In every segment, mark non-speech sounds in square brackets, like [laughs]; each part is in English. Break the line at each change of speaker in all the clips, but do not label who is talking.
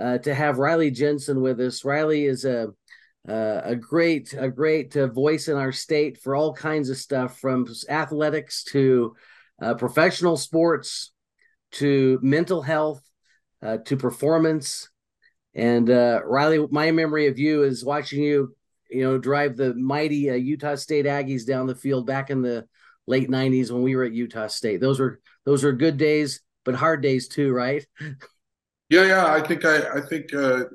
uh, to have Riley Jensen with us. Riley is a uh, a great a great uh, voice in our state for all kinds of stuff from athletics to uh, professional sports to mental health uh, to performance. And uh, Riley, my memory of you is watching you, you know, drive the mighty Utah State Aggies down the field back in the late '90s when we were at Utah State. Those were those were good days, but hard days too, right? [laughs]
Yeah, yeah. I think I, I think uh,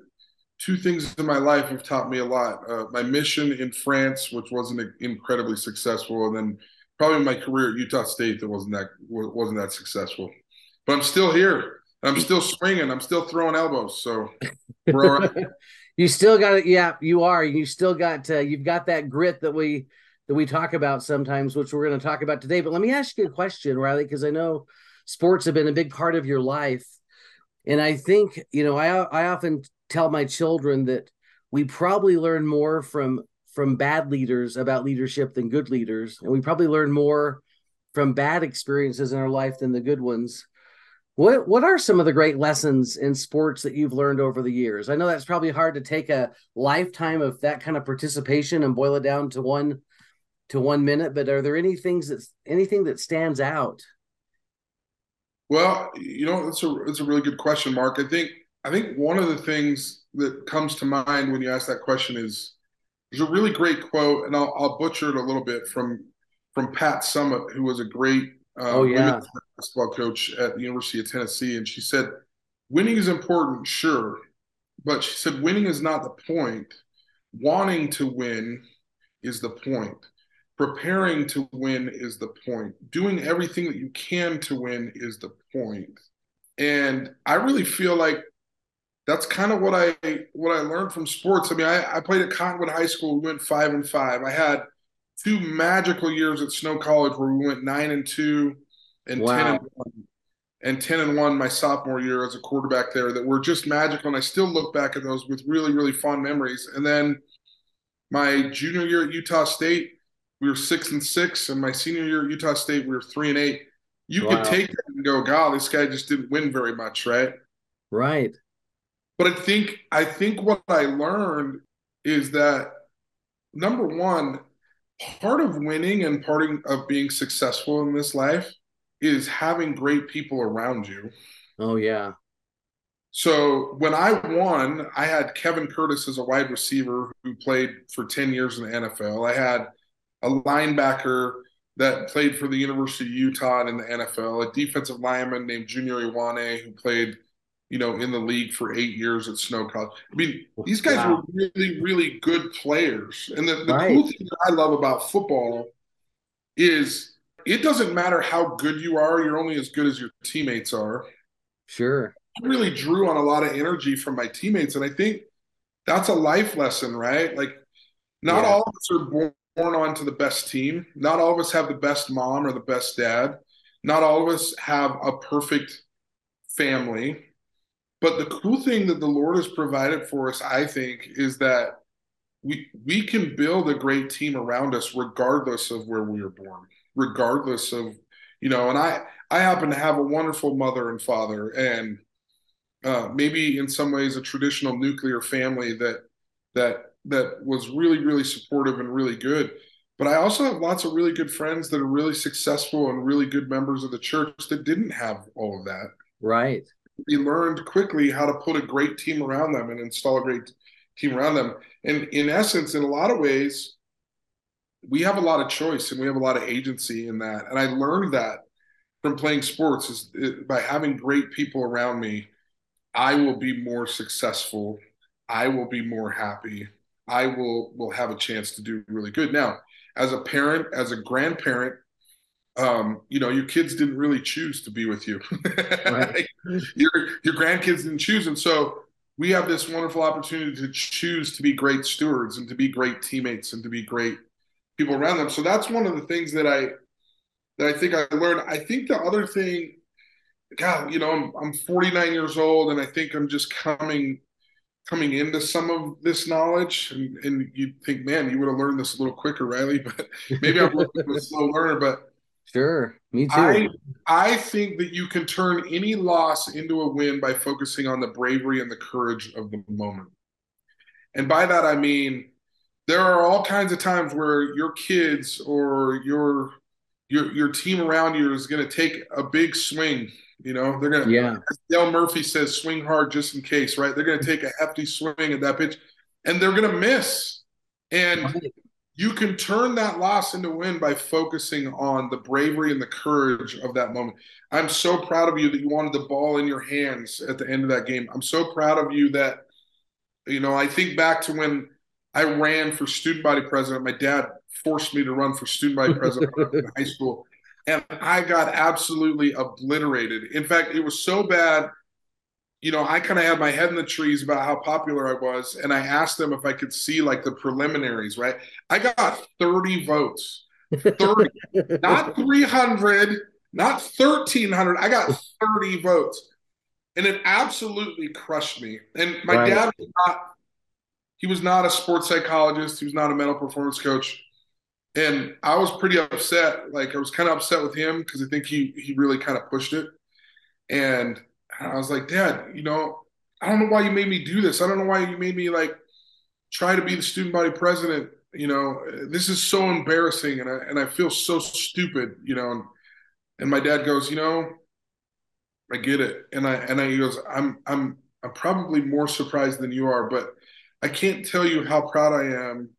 two things in my life have taught me a lot. Uh, my mission in France, which wasn't incredibly successful, and then probably my career at Utah State that wasn't that wasn't that successful. But I'm still here. I'm still swinging. I'm still throwing elbows. So [laughs]
you still got it. Yeah, you are. You still got. Uh, you've got that grit that we that we talk about sometimes, which we're going to talk about today. But let me ask you a question, Riley, because I know sports have been a big part of your life and I think, you know, I I often tell my children that we probably learn more from from bad leaders about leadership than good leaders, and we probably learn more from bad experiences in our life than the good ones. What what are some of the great lessons in sports that you've learned over the years? I know that's probably hard to take a lifetime of that kind of participation and boil it down to one to one minute, but are there any things that anything that stands out?
Well, you know, it's a that's a really good question, Mark. I think I think one of the things that comes to mind when you ask that question is there's a really great quote, and I'll, I'll butcher it a little bit from from Pat Summitt, who was a great
uh, oh yeah
basketball coach at the University of Tennessee, and she said, "Winning is important, sure, but she said winning is not the point. Wanting to win is the point." Preparing to win is the point. Doing everything that you can to win is the point. And I really feel like that's kind of what I what I learned from sports. I mean, I, I played at Cottonwood High School. We went five and five. I had two magical years at Snow College where we went nine and two and wow. ten and one. And 10 and 1 my sophomore year as a quarterback there that were just magical. And I still look back at those with really, really fond memories. And then my junior year at Utah State, we were six and six, and my senior year at Utah State, we were three and eight. You wow. could take that and go, God, this guy just didn't win very much, right?
Right.
But I think I think what I learned is that number one, part of winning and part of being successful in this life is having great people around you.
Oh yeah.
So when I won, I had Kevin Curtis as a wide receiver who played for 10 years in the NFL. I had a linebacker that played for the University of Utah and in the NFL, a defensive lineman named Junior Ioane who played, you know, in the league for eight years at Snow College. I mean, these guys wow. were really, really good players. And the, the right. cool thing that I love about football is it doesn't matter how good you are, you're only as good as your teammates are.
Sure.
I really drew on a lot of energy from my teammates. And I think that's a life lesson, right? Like, not yeah. all of us are born onto the best team. Not all of us have the best mom or the best dad. Not all of us have a perfect family. But the cool thing that the Lord has provided for us, I think, is that we we can build a great team around us regardless of where we were born, regardless of you know. And I I happen to have a wonderful mother and father, and uh, maybe in some ways a traditional nuclear family that that that was really really supportive and really good. But i also have lots of really good friends that are really successful and really good members of the church that didn't have all of that.
Right.
We learned quickly how to put a great team around them and install a great team around them. And in essence in a lot of ways we have a lot of choice and we have a lot of agency in that. And i learned that from playing sports is by having great people around me i will be more successful. I will be more happy I will will have a chance to do really good. Now, as a parent, as a grandparent, um, you know, your kids didn't really choose to be with you. Right. [laughs] your your grandkids didn't choose, and so we have this wonderful opportunity to choose to be great stewards and to be great teammates and to be great people around them. So that's one of the things that I that I think I learned. I think the other thing, God, you know, I'm I'm 49 years old and I think I'm just coming coming into some of this knowledge and, and you think, man, you would have learned this a little quicker, Riley, [laughs] but maybe I'm a slow learner, but
Sure, me too.
I, I think that you can turn any loss into a win by focusing on the bravery and the courage of the moment. And by that, I mean, there are all kinds of times where your kids or your your your team around you is going to take a big swing. You know, they're going to.
Yeah.
Dale Murphy says, "Swing hard just in case." Right? They're going to take a hefty swing at that pitch, and they're going to miss. And you can turn that loss into win by focusing on the bravery and the courage of that moment. I'm so proud of you that you wanted the ball in your hands at the end of that game. I'm so proud of you that, you know, I think back to when I ran for student body president. My dad forced me to run for student body president in [laughs] high school, and I got absolutely obliterated. In fact, it was so bad you know, I kind of had my head in the trees about how popular I was, and I asked them if I could see like the preliminaries. Right, I got thirty votes, thirty, [laughs] not three hundred, not thirteen hundred. I got thirty votes, and it absolutely crushed me. And my right. dad was not. He was not a sports psychologist. He was not a mental performance coach, and I was pretty upset. Like I was kind of upset with him because I think he he really kind of pushed it, and I was like, Dad, you know, I don't know why you made me do this. I don't know why you made me like try to be the student body president. You know, this is so embarrassing, and I and I feel so stupid. You know, and, and my dad goes, you know, I get it, and I and I he goes, I'm I'm I'm probably more surprised than you are, but I can't tell you how proud I am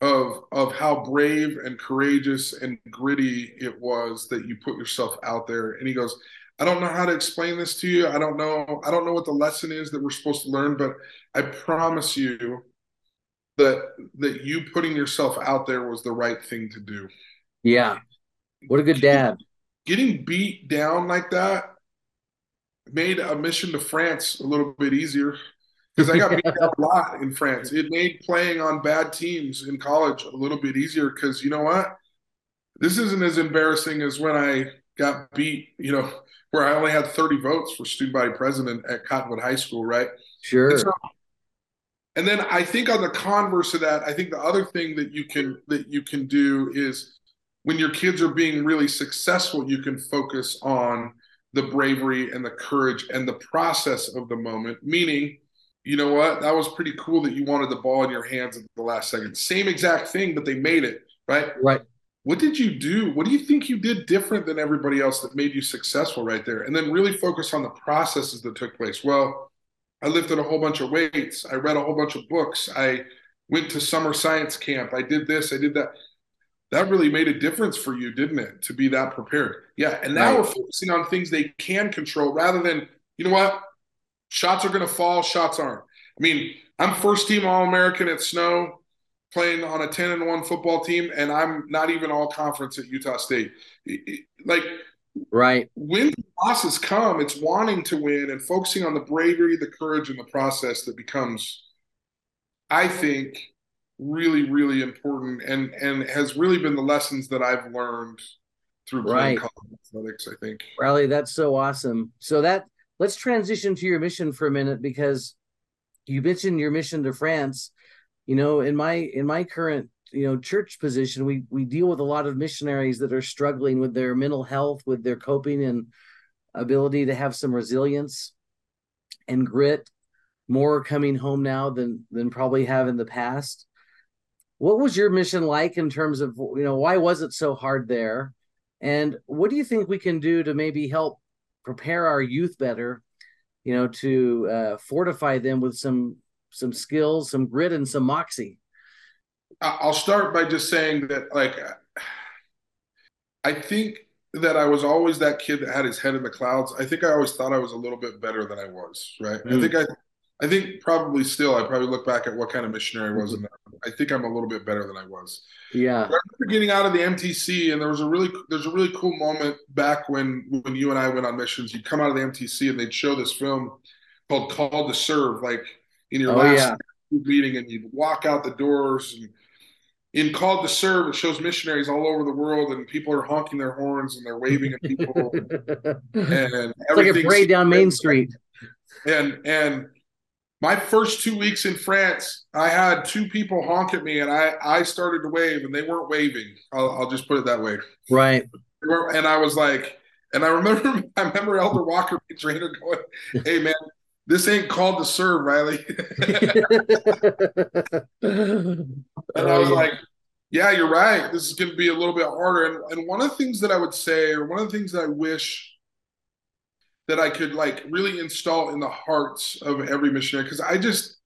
of of how brave and courageous and gritty it was that you put yourself out there. And he goes, I don't know how to explain this to you. I don't know. I don't know what the lesson is that we're supposed to learn, but I promise you that that you putting yourself out there was the right thing to do.
Yeah. What a good dad.
Getting beat down like that made a mission to France a little bit easier because I got [laughs] beat down a lot in France. It made playing on bad teams in college a little bit easier because you know what? This isn't as embarrassing as when I got beat, you know, where I only had 30 votes for student body president at Cottonwood High School, right?
Sure.
And, so, and then I think on the converse of that, I think the other thing that you can that you can do is when your kids are being really successful, you can focus on the bravery and the courage and the process of the moment, meaning you know what? That was pretty cool that you wanted the ball in your hands at the last second. Same exact thing, but they made it, right?
Right
what did you do? What do you think you did different than everybody else that made you successful right there? And then really focus on the processes that took place. Well, I lifted a whole bunch of weights. I read a whole bunch of books. I went to summer science camp. I did this. I did that. That really made a difference for you, didn't it? To be that prepared. Yeah. And now right. we're focusing on things they can control rather than, you know what? Shots are going to fall, shots aren't. I mean, I'm first team All American at Snow playing on a 10 and 1 football team and I'm not even all conference at Utah State. Like
right.
When losses come, it's wanting to win and focusing on the bravery, the courage and the process that becomes I think really really important and and has really been the lessons that I've learned through playing right. college athletics, I think.
Riley, that's so awesome. So that let's transition to your mission for a minute because you mentioned your mission to France. You know in my in my current you know church position we we deal with a lot of missionaries that are struggling with their mental health with their coping and ability to have some resilience and grit more coming home now than than probably have in the past. What was your mission like in terms of you know why was it so hard there? And what do you think we can do to maybe help prepare our youth better you know to uh, fortify them with some some skills, some grit, and some moxie.
I'll start by just saying that, like, I think that I was always that kid that had his head in the clouds. I think I always thought I was a little bit better than I was, right? Mm. I think I, I think probably still, I probably look back at what kind of missionary I was, and I think I'm a little bit better than I was.
Yeah. I
remember getting out of the MTC, and there was a really, there's a really cool moment back when when you and I went on missions. You'd come out of the MTC, and they'd show this film called "Called to Serve," like in your
Oh,
last
yeah.
meeting and you'd walk out the doors and in Called to Serve, it shows missionaries all over the world and people are honking their horns and they're waving at people [laughs] and
it's like a parade down Main Street.
and and my first two weeks in France, I had two people honk at me, and I I started to wave, and they weren't waving. I'll, I'll just put it that way.
Right.
And I was like, and I remember [laughs] I remember Elder Walker, the trainer, going, "Hey man, this ain't called to serve, Riley."
and [laughs]
And I was like, yeah, you're right. This is going to be a little bit harder. And, and one of the things that I would say, or one of the things that I wish that I could like really install in the hearts of every missionary, because I just,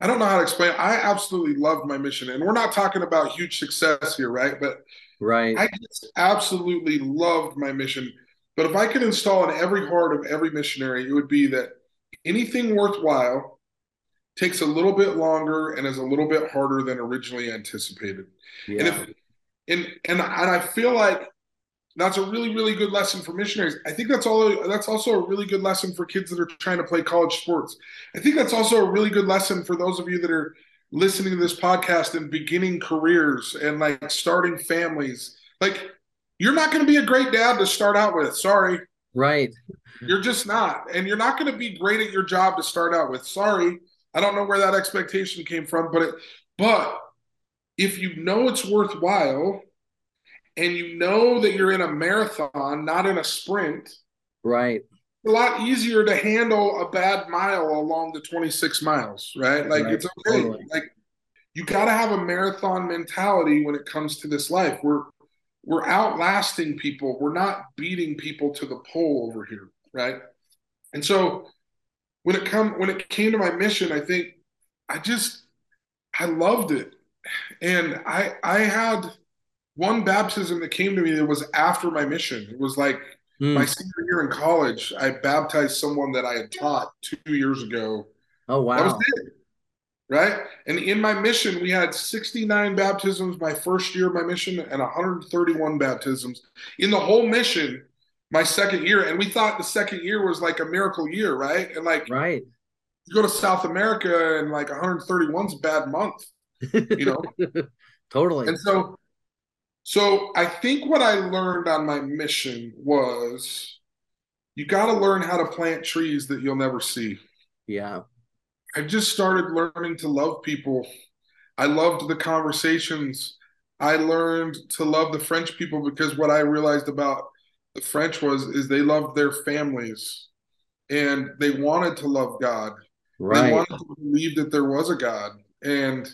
I don't know how to explain. it. I absolutely loved my mission. And we're not talking about huge success here, right? But
right.
I just absolutely loved my mission. But if I could install in every heart of every missionary, it would be that anything worthwhile takes a little bit longer and is a little bit harder than originally anticipated. And if and and and I feel like that's a really really good lesson for missionaries. I think that's all that's also a really good lesson for kids that are trying to play college sports. I think that's also a really good lesson for those of you that are listening to this podcast and beginning careers and like starting families. Like you're not going to be a great dad to start out with. Sorry.
right.
You're just not. And you're not going to be great at your job to start out with. Sorry. I don't know where that expectation came from, but it but if you know it's worthwhile and you know that you're in a marathon, not in a sprint,
Right.
it's a lot easier to handle a bad mile along the 26 miles, right? Like
Right.
it's okay.
Totally.
Like you got to have a marathon mentality when it comes to this life. We're we're outlasting people. We're not beating people to the pole over here, right? And so when it come when it came to my mission, I think I just I loved it. And I I had one baptism that came to me that was after my mission. It was like
Hmm.
my senior year in college, I baptized someone that I had taught two years ago.
Oh
That was
wow.
it. Right. And in my mission, we had 69 baptisms my first year of my mission and 131 baptisms in the whole mission my second year. And we thought the second year was like a miracle year, right? And like
Right.
you go to South America and like 131 is a bad month, you know? [laughs]
totally.
And so, so I think what I learned on my mission was you got to learn how to plant trees that you'll never see.
yeah.
I just started learning to love people. I loved the conversations. I learned to love the French people because what I realized about the French was is they loved their families and they wanted to love God.
Right.
They wanted to believe that there was a God. And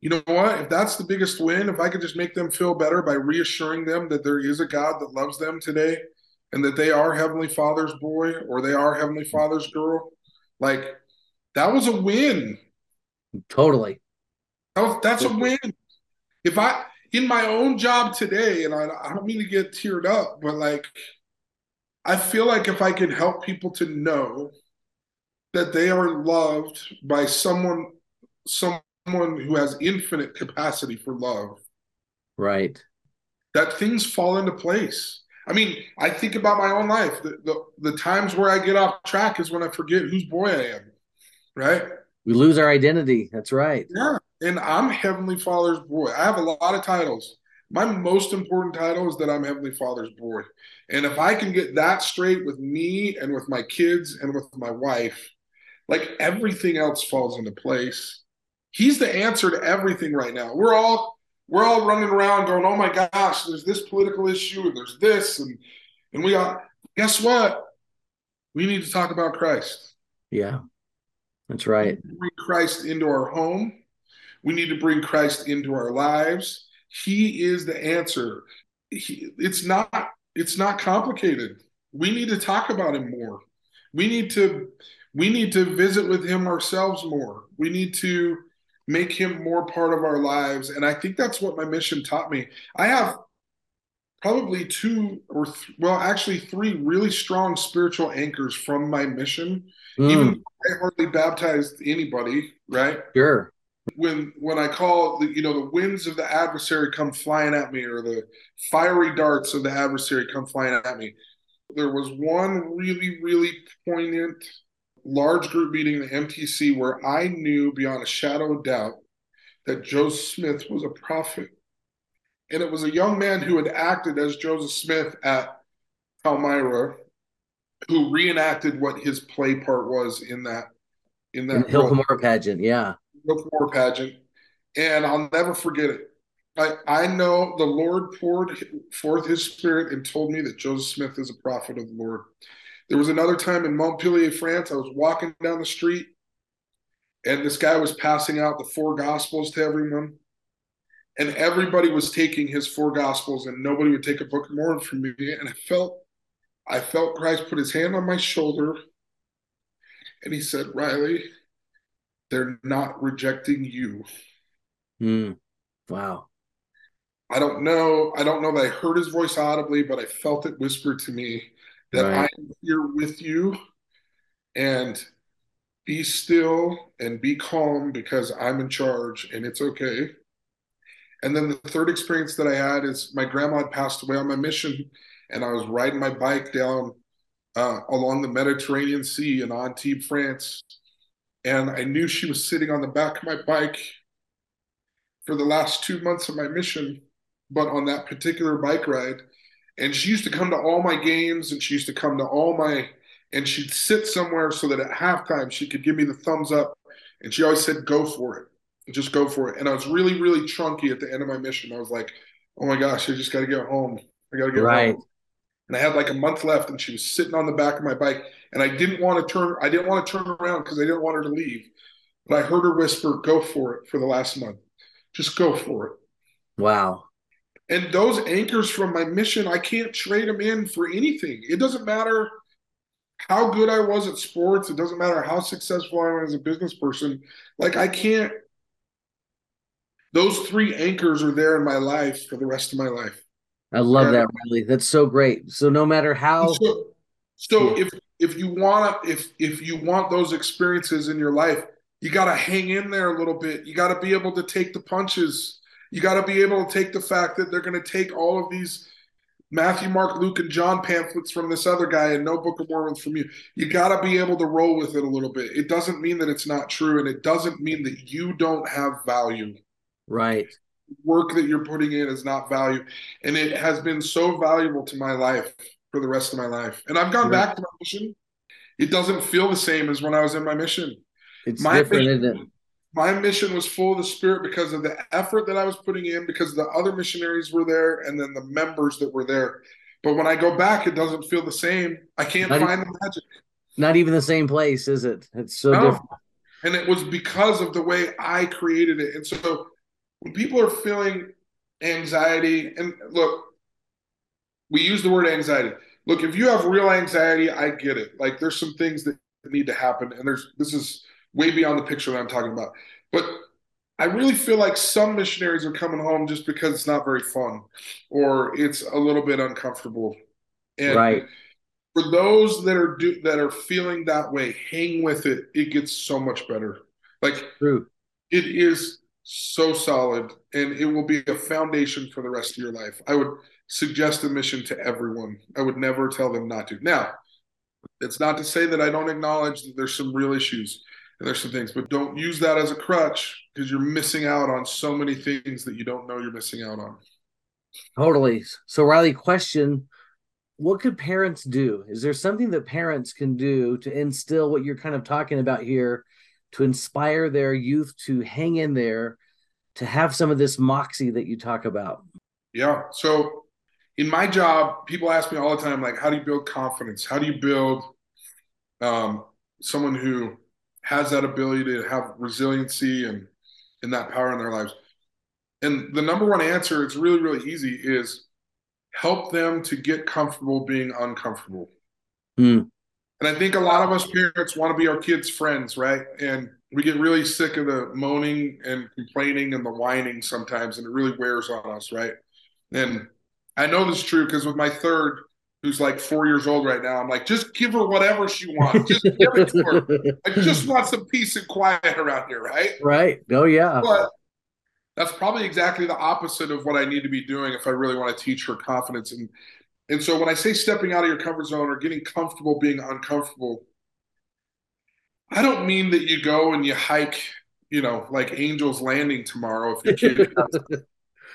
you know what? If that's the biggest win, if I could just make them feel better by reassuring them that there is a God that loves them today and that they are Heavenly Father's boy or they are Heavenly Father's girl, like that was a win.
Totally.
That was- that's a win. If I, in my own job today, and I, I don't mean to get teared up, but like, I feel like if I could help people to know that they are loved by someone, someone who has infinite capacity for love,
Right.
that things fall into place. I mean, I think about my own life. The, the the times where I get off track is when I forget whose boy I am, right?
We lose our identity. That's right.
Yeah, and I'm Heavenly Father's boy. I have a lot of titles. My most important title is that I'm Heavenly Father's boy. And if I can get that straight with me and with my kids and with my wife, like everything else falls into place. He's the answer to everything right now. We're all we're all running around going, "Oh my gosh, there's this political issue and there's this and and we got guess what? We need to talk about Christ.
Yeah. That's right.
bring Christ into our home. We need to bring Christ into our lives. He is the answer. He, it's not it's not complicated. We need to talk about him more. We need to we need to visit with him ourselves more. We need to make him more part of our lives and I think that's what my mission taught me. I have probably two or th- well actually three really strong spiritual anchors from my mission
Mm,
even I hardly baptized anybody, right?
sure.
When when I call the you know the winds of the adversary come flying at me, or the fiery darts of the adversary come flying at me, there was one really really poignant large group meeting in the MTC where I knew beyond a shadow of doubt that Joseph Smith was a prophet. And it was a young man who had acted as Joseph Smith at Palmyra who reenacted what his play part was in that in that
in pageant, yeah.
Hill pageant. And I'll never forget it. I, I know the Lord poured forth his spirit and told me that Joseph Smith is a prophet of the Lord. There was another time in Montpellier, France. I was walking down the street and this guy was passing out the four gospels to everyone. And everybody was taking his four gospels, and nobody would take a book of Mormon from me. And I felt, I felt Christ put his hand on my shoulder, and he said, "Riley, they're not rejecting you."
Mm. Wow.
I don't know. I don't know that I heard his voice audibly, but I felt it whispered to me that right. I'm here with you, and be still and be calm because I'm in charge and it's okay. And then the third experience that I had is my grandma had passed away on my mission, and I was riding my bike down uh, along the Mediterranean Sea in Antibes, France. And I knew she was sitting on the back of my bike for the last two months of my mission, but on that particular bike ride. And she used to come to all my games and she used to come to all my and she'd sit somewhere so that at halftime she could give me the thumbs up. And she always said, go for it. Just go for it. And I was really, really chunky at the end of my mission. I was like, oh my gosh, I just got to get home. I got to get right. home. And I had like a month left and she was sitting on the back of my bike. And I didn't want to turn, I didn't want to turn around because I didn't want her to leave. But I heard her whisper, go for it for the last month. Just go for it.
Wow.
And those anchors from my mission, I can't trade them in for anything. It doesn't matter how good I was at sports. It doesn't matter how successful I was as a business person. Like I can't. Those three anchors are there in my life for the rest of my life.
I love and, that, Riley. That's so great. So no matter how.
So, so yeah. if if you want if if you want those experiences in your life, you got to hang in there a little bit. You got to be able to take the punches. You got to be able to take the fact that they're going to take all of these Matthew, Mark, Luke, and John pamphlets from this other guy and no Book of Mormons from you. You got to be able to roll with it a little bit. It doesn't mean that it's not true, and it doesn't mean that you don't have value.
Right.
Work that you're putting in is not value, and it has been so valuable to my life for the rest of my life. And I've gone back to my mission. It doesn't feel the same as when I was in my mission.
It's my different, mission, isn't it?
My mission was full of the spirit because of the effort that I was putting in, because the other missionaries were there, and then the members that were there. But when I go back, it doesn't feel the same. I can't not find even, the magic.
Not even the same place, is it? It's so no. different.
And it was because of the way I created it. And so when people are feeling anxiety, and look, we use the word anxiety. Look, if you have real anxiety, I get it. Like there's some things that need to happen, and there's this is way beyond the picture that I'm talking about. But I really feel like some missionaries are coming home just because it's not very fun or it's a little bit uncomfortable. And
right.
for those that are do, that are feeling that way, hang with it. It gets so much better. Like
True.
it is so solid and it will be a foundation for the rest of your life. I would suggest a mission to everyone. I would never tell them not to. Now, it's not to say that I don't acknowledge that there's some real issues and there's some things, but don't use that as a crutch because you're missing out on so many things that you don't know you're missing out on.
Totally. So, Riley, question What could parents do? Is there something that parents can do to instill what you're kind of talking about here to inspire their youth to hang in there, to have some of this moxie that you talk about?
Yeah. So, in my job, people ask me all the time, like, how do you build confidence? How do you build um, someone who has that ability to have resiliency and and that power in their lives. And the number one answer, it's really, really easy, is help them to get comfortable being uncomfortable.
Mm.
And I think a lot of us parents want to be our kids' friends, right? And we get really sick of the moaning and complaining and the whining sometimes, and it really wears on us, right? And I know this is true because with my third, who's like four years old right now. I'm like, just give her whatever she wants. Just give it to her. I just [laughs] want some peace and quiet around here, right?
Right. Oh yeah.
But that's probably exactly the opposite of what I need to be doing if I really want to teach her confidence. And and so when I say stepping out of your comfort zone or getting comfortable being uncomfortable, I don't mean that you go and you hike, you know, like Angel's Landing tomorrow if your kid [laughs] has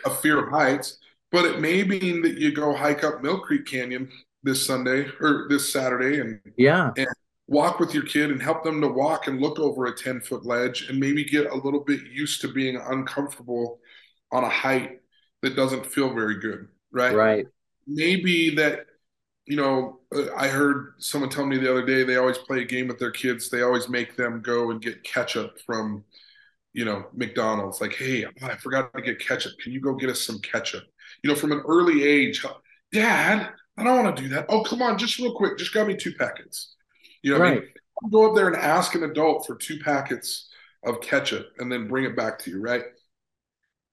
a fear of heights, but it may mean that you go hike up Mill Creek Canyon this Sunday or this Saturday and
yeah,
and walk with your kid and help them to walk and look over a 10 foot ledge and maybe get a little bit used to being uncomfortable on a height that doesn't feel very good, right?
Right.
Maybe that you know, uh, I heard someone tell me the other day they always play a game with their kids. They always make them go and get ketchup from, you know, McDonald's. Like, hey, I forgot to get ketchup. Can you go get us some ketchup? You know, from an early age, Dad, I don't want to do that. Oh, come on, just real quick, just got me two packets. You know, right. I mean, go up there and ask an adult for two packets of ketchup and then bring it back to you, right?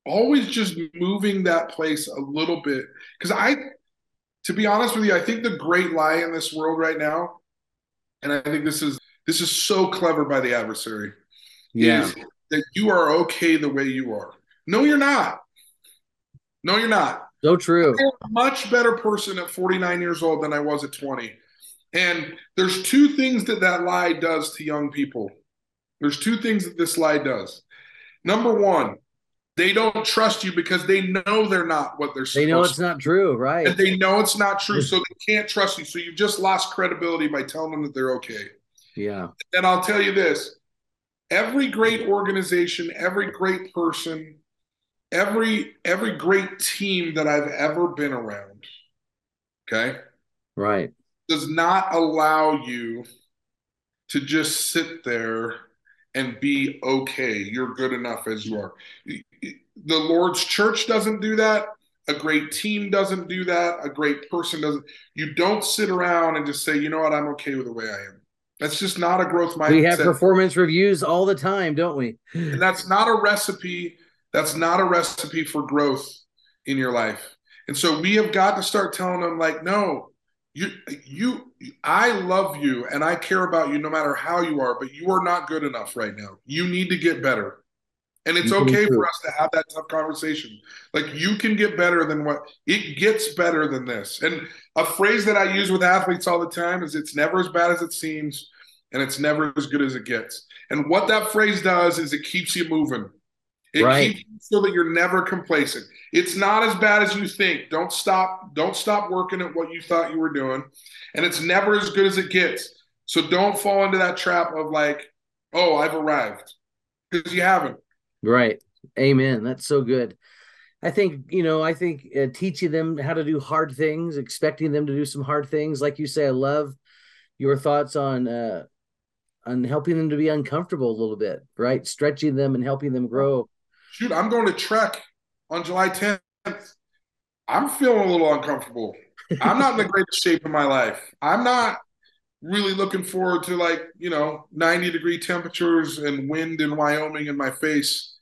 Always just moving that place a little bit because I to be honest with you, I think the great lie in this world right now, and I think this is this is so clever by the adversary, yeah. is that you are okay the way you are. No, you're not. No, you're not.
So true.
I'm a much better person at 49 years old than I was at 20. And there's two things that that lie does to young people. There's two things that this lie does. Number one, they don't trust you because they know they're not what they're supposed
They know it's not true, right?
And they know it's not true, so they can't trust you. So you've just lost credibility by telling them that they're okay.
Yeah.
And I'll tell you this every great organization, every great person, every every great team that I've ever been around, okay?
Right.
Does not allow you to just sit there and be okay. You're good enough as you are. The Lord's church doesn't do that. A great team doesn't do that. A great person doesn't. You don't sit around and just say, you know what, I'm okay with the way I am. That's just not a growth mindset.
We have performance reviews all the time, don't we?
and that's not a recipe. That's not a recipe for growth in your life. And so we have got to start telling them, like, no, you you I love you and I care about you no matter how you are, but you are not good enough right now. You need to get better. And it's okay for us to have that tough conversation. Like you can get better than what it gets better than this. And a phrase that I use with athletes all the time is it's never as bad as it seems and it's never as good as it gets. And what that phrase does is it keeps you moving. It right. keeps so that you're never complacent. It's not as bad as you think. Don't stop. Don't stop working at what you thought you were doing, and it's never as good as it gets. So don't fall into that trap of like, oh, I've arrived, because you haven't.
Right. Amen. That's so good. I think you know. I think uh, teaching them how to do hard things, expecting them to do some hard things, like you say. I love your thoughts on uh, on helping them to be uncomfortable a little bit, right? Stretching them and helping them grow
shoot, I'm going to Trek on July 10th. I'm feeling a little uncomfortable. I'm not in the [laughs] greatest shape of my life. I'm not really looking forward to like, you know, 90 degree temperatures and wind in Wyoming in my face.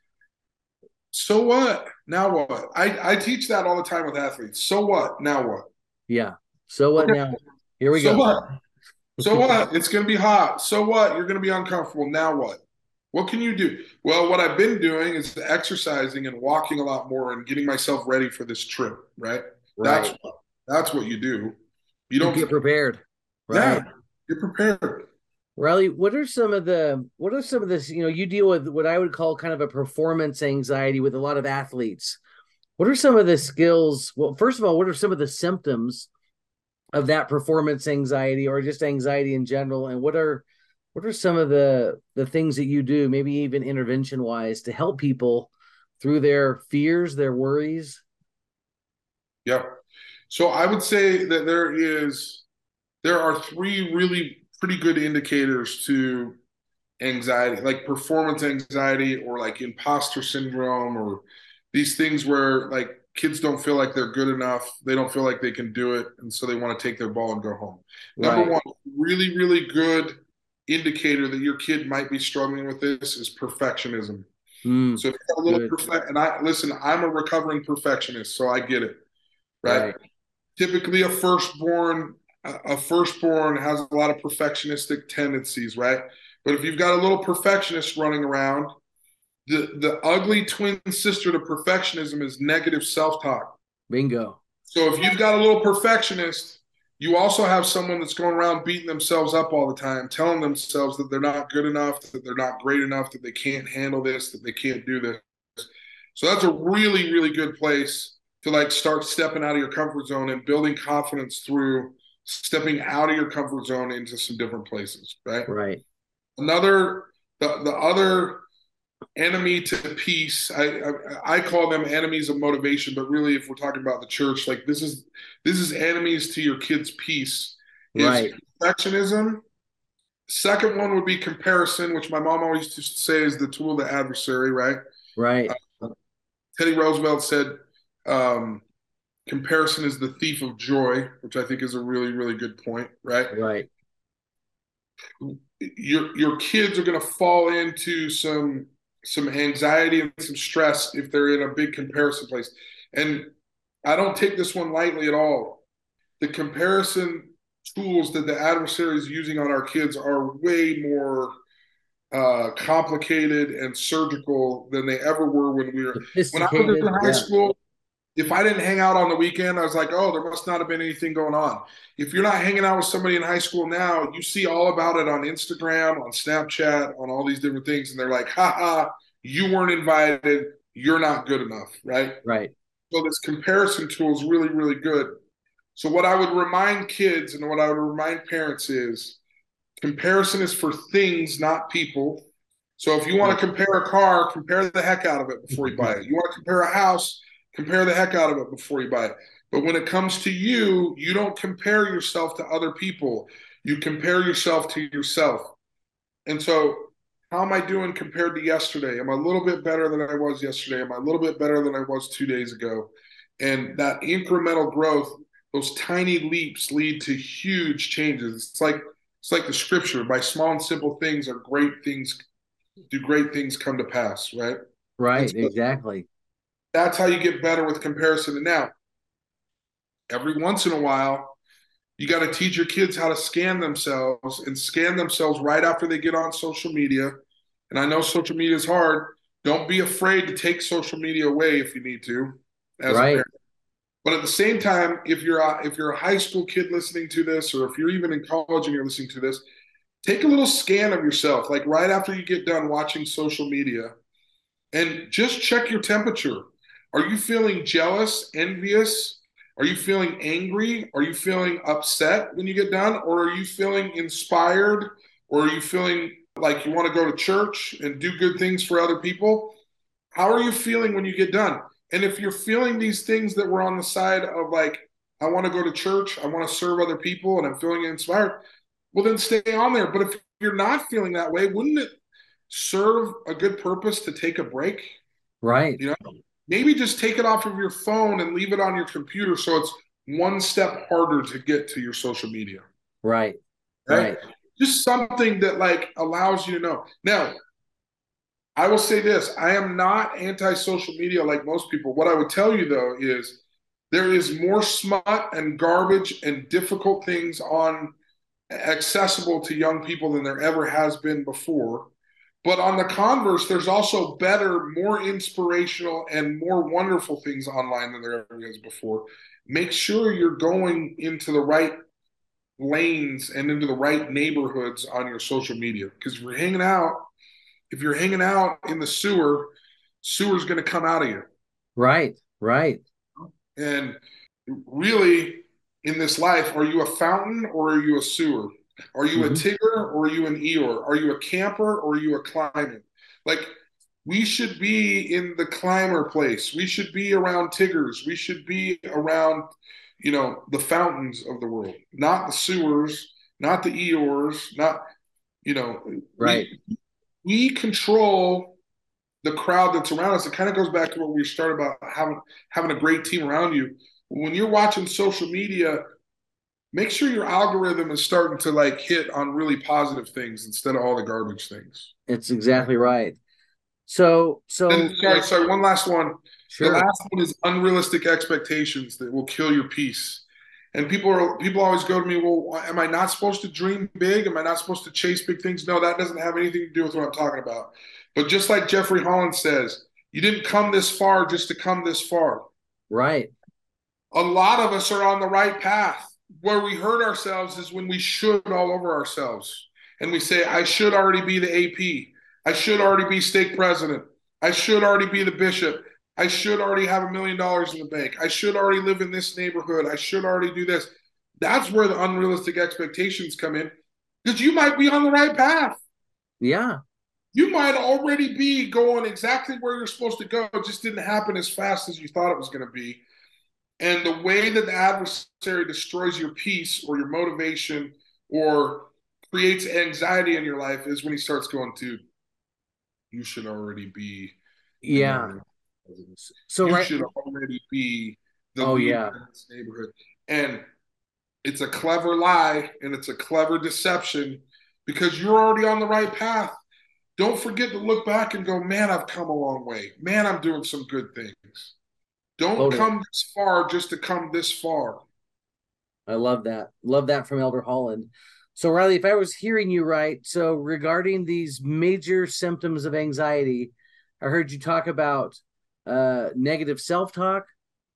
So what? Now what? I, I teach that all the time with athletes. So what? Now what?
Yeah. So what okay. now? Here we
so
go.
What? So [laughs] what? It's going to be hot. So what? You're going to be uncomfortable. Now what? What can you do? Well, what I've been doing is exercising and walking a lot more and getting myself ready for this trip, right? right. That's that's what you do.
You don't you get prepared.
Right. Yeah, get prepared.
Riley, what are some of the what are some of this, you know, you deal with what I would call kind of a performance anxiety with a lot of athletes. What are some of the skills? Well, first of all, what are some of the symptoms of that performance anxiety or just anxiety in general? And what are what are some of the the things that you do maybe even intervention wise to help people through their fears their worries?
Yeah so i would say that there is there are three really pretty good indicators to anxiety like performance anxiety or like imposter syndrome or these things where like kids don't feel like they're good enough. They don't feel like they can do it. And so they want to take their ball and go home. Number one really really good indicator that your kid might be struggling with this is perfectionism. Mm, so if you a little perfect, and I listen, I'm a recovering perfectionist, so I get it, right? right? Typically, a firstborn, a firstborn has a lot of perfectionistic tendencies, right? But if you've got a little perfectionist running around, the the ugly twin sister to perfectionism is negative self talk.
Bingo.
So if you've got a little perfectionist you also have someone that's going around beating themselves up all the time, telling themselves that they're not good enough, that they're not great enough, that they can't handle this, that they can't do this. So that's a really, really good place to like start stepping out of your comfort zone and building confidence through stepping out of your comfort zone into some different places, right?
Right.
Another the the other enemy to peace. I, I, I call them enemies of motivation but really if we're talking about the church like this is this is enemies to your kids peace.
Right.
perfectionism. Second one would be comparison which my mom always used to say is the tool of the adversary right?
Right.
Uh, teddy roosevelt said um, comparison is the thief of joy which i think is a really really good point right?
Right.
Your your kids are going to fall into some some anxiety and some stress if they're in a big comparison place. And I don't take this one lightly at all. The comparison tools that the adversary is using on our kids are way more uh, complicated and surgical than they ever were when we were when I was in high yeah. school. If I didn't hang out on the weekend, I was like, oh, there must not have been anything going on. If you're not hanging out with somebody in high school now, you see all about it on Instagram, on Snapchat, on all these different things, and they're like, ha ha, you weren't invited, you're not good enough, right?
Right.
So this comparison tool is really, really good. So what I would remind kids and what I would remind parents is comparison is for things, not people. So if you want to compare a car, compare the heck out of it before you buy it. You want to compare a house, compare the heck out of it before you buy it. But when it comes to you, you don't compare yourself to other people. You compare yourself to yourself. And so how am I doing compared to yesterday? Am I a little bit better than I was yesterday? Am I a little bit better than I was two days ago? And that incremental growth, those tiny leaps lead to huge changes. It's like it's like the scripture by small and simple things are great things do great things come to pass, right?
Right, exactly.
That's how you get better with comparison. And now, every once in a while, you got to teach your kids how to scan themselves and scan themselves right after they get on social media. And I know social media is hard. Don't be afraid to take social media away if you need to.
right.
But at the same time, if you're a, if you're a high school kid listening to this, or if you're even in college and you're listening to this, take a little scan of yourself, like right after you get done watching social media, and just check your temperature. Are you feeling jealous, envious, are you feeling angry? Are you feeling upset when you get done? Or are you feeling inspired? Or are you feeling like you want to go to church and do good things for other people? How are you feeling when you get done? And if you're feeling these things that were on the side of like, I want to go to church, I want to serve other people, and I'm feeling inspired, well, then stay on there. But if you're not feeling that way, wouldn't it serve a good purpose to take a break?
Right.
You know, maybe just take it off of your phone and leave it on your computer so it's one step harder to get to your social media.
Right.
Right. right. Just something that like allows you to know. Now, I will say this I am not anti social media like most people. What I would tell you though is there is more smut and garbage and difficult things on accessible to young people than there ever has been before. But on the converse, there's also better, more inspirational, and more wonderful things online than there ever was before. Make sure you're going into the right lanes and into the right neighborhoods on your social media. Because if you're hanging out, if you're hanging out in the sewer, sewer's going to come out of you.
Right, right.
And really, in this life, are you a fountain or are you a sewer? Are you mm-hmm. a Tigger or are you an Eeyore? Are you a camper or are you a climber? Like we should be in the climber place. We should be around Tiggers. We should be around, you know, the fountains of the world, not the sewers, not the Eeyores, not, you know,
right.
We, we control the crowd that's around us. It kind of goes back to what we started about having having a great team around you. When you're watching social media, make sure your algorithm is starting to like hit on really positive things instead of all the garbage things.
It's exactly right. So, so
and, sorry, one last one. Sure. The last one is unrealistic expectations that will kill your peace. And people are people always go to me, well, am I not supposed to dream big? Am I not supposed to chase big things? No, that doesn't have anything to do with what I'm talking about. But just like Jeffrey Holland says, you didn't come this far just to come this far.
Right.
A lot of us are on the right path where we hurt ourselves is when we should all over ourselves and we say, I should already be the AP. I should already be state president. I should already be the bishop. I should already have a million dollars in the bank. I should already live in this neighborhood. I should already do this. That's where the unrealistic expectations come in because you might be on the right path.
Yeah.
You might already be going exactly where you're supposed to go. It just didn't happen as fast as you thought it was going to be. And the way that the adversary destroys your peace or your motivation or creates anxiety in your life is when he starts going to, you should already be.
Yeah.
So you right, should already be
the oh yeah
neighborhood, and it's a clever lie and it's a clever deception because you're already on the right path. Don't forget to look back and go, man, I've come a long way. Man, I'm doing some good things. Don't totally. come this far just to come this far.
I love that. Love that from Elder Holland. So, Riley, if I was hearing you right, so regarding these major symptoms of anxiety, I heard you talk about uh, negative self talk.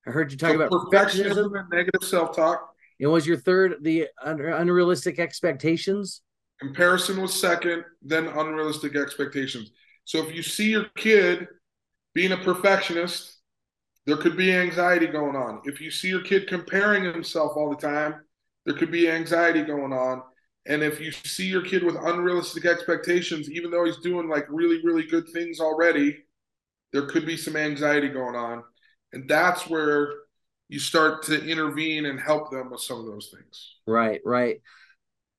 I heard you talk so about perfectionism,
and negative self talk.
And was your third the unrealistic expectations?
Comparison was second, then unrealistic expectations. So if you see your kid being a perfectionist, there could be anxiety going on. If you see your kid comparing himself all the time, there could be anxiety going on. And if you see your kid with unrealistic expectations, even though he's doing like really, really good things already, there could be some anxiety going on. And that's where you start to intervene and help them with some of those things.
Right, right.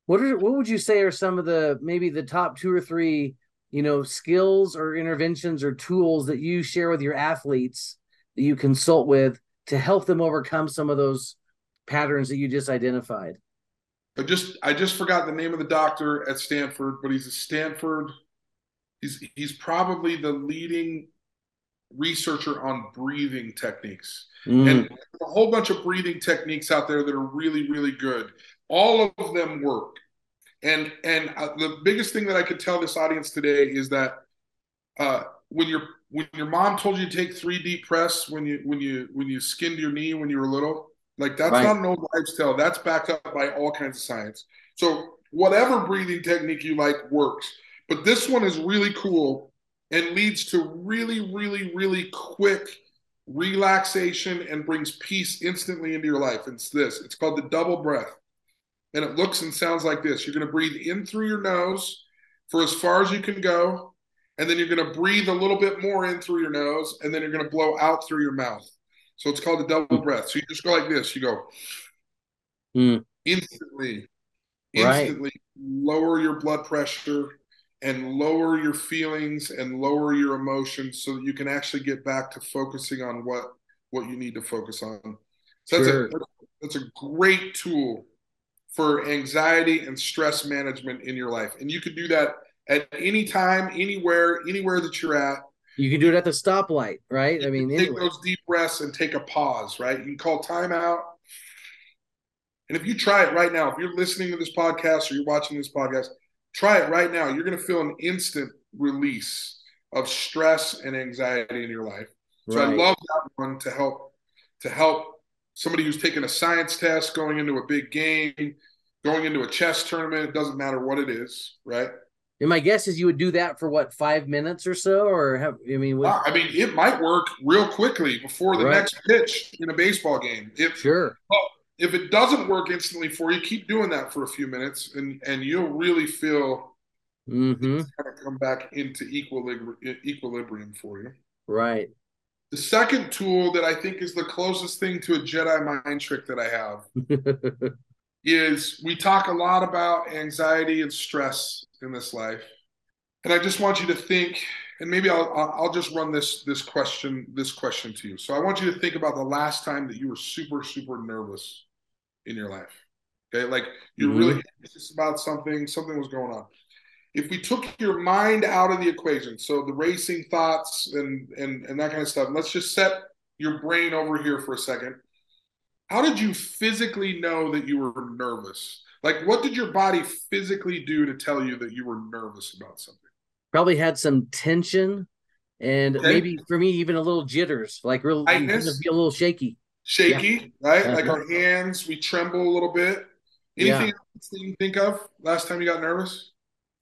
What are what would you say are some of the maybe the top two or three, you know, skills or interventions or tools that you share with your athletes that you consult with to help them overcome some of those patterns that you just identified?
I just I just forgot the name of the doctor at Stanford, but he's a Stanford. He's he's probably the leading researcher on breathing techniques. Mm. And a whole bunch of breathing techniques out there that are really, really good. All of them work. And and uh, the biggest thing that I could tell this audience today is that uh, when your when your mom told you to take three deep breaths when you when you when you skinned your knee when you were little, like that's right. not an old wives' tale. That's backed up by all kinds of science. So whatever breathing technique you like works. But this one is really cool and leads to really, really, really quick relaxation and brings peace instantly into your life. It's this it's called the double breath. And it looks and sounds like this you're going to breathe in through your nose for as far as you can go. And then you're going to breathe a little bit more in through your nose. And then you're going to blow out through your mouth. So it's called the double breath. So you just go like this you go
mm.
instantly, instantly right. lower your blood pressure and lower your feelings and lower your emotions so that you can actually get back to focusing on what what you need to focus on. So that's sure. a that's a great tool for anxiety and stress management in your life. And you can do that at any time, anywhere, anywhere that you're at.
You can do it at the stoplight, right? I mean,
take anyway. those deep breaths and take a pause, right? You can call timeout. And if you try it right now, if you're listening to this podcast or you're watching this podcast, Try it right now. You're going to feel an instant release of stress and anxiety in your life. So right. I love that one to help to help somebody who's taking a science test, going into a big game, going into a chess tournament. It doesn't matter what it is, right?
And my guess is you would do that for what five minutes or so, or have I mean? Would...
I mean, it might work real quickly before the right. next pitch in a baseball game. If
sure,
well, if it doesn't work instantly for you, keep doing that for a few minutes, and and you'll really feel
mm-hmm.
it's kind of come back into equilibrium equilibrium for you.
Right.
The second tool that I think is the closest thing to a Jedi mind trick that I have [laughs] is we talk a lot about anxiety and stress in this life, and I just want you to think and maybe I'll I'll just run this this question this question to you. So I want you to think about the last time that you were super super nervous in your life. Okay, like you're mm-hmm. really anxious about something, something was going on. If we took your mind out of the equation, so the racing thoughts and and and that kind of stuff, let's just set your brain over here for a second. How did you physically know that you were nervous? Like, what did your body physically do to tell you that you were nervous about something?
Probably had some tension, and okay. maybe for me even a little jitters, like real, be a little shaky
shaky, yeah. right? Uh-huh. Like our hands, we tremble a little bit. Anything yeah. else that you think of last time you got nervous?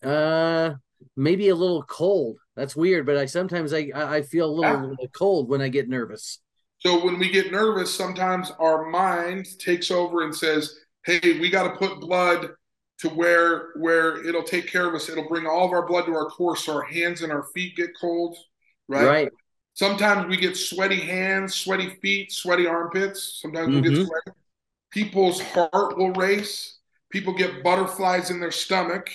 Uh, maybe a little cold. That's weird, but I sometimes I I feel a little, yeah. cold when I get nervous.
So when we get nervous, sometimes our mind takes over and says, "Hey, we got to put blood to where where it'll take care of us. It'll bring all of our blood to our core, so our hands and our feet get cold, right?
Right.
Sometimes we get sweaty hands, sweaty feet, sweaty armpits. Sometimes mm-hmm. we get mm-hmm. sweaty. People's heart will race. People get butterflies in their stomach.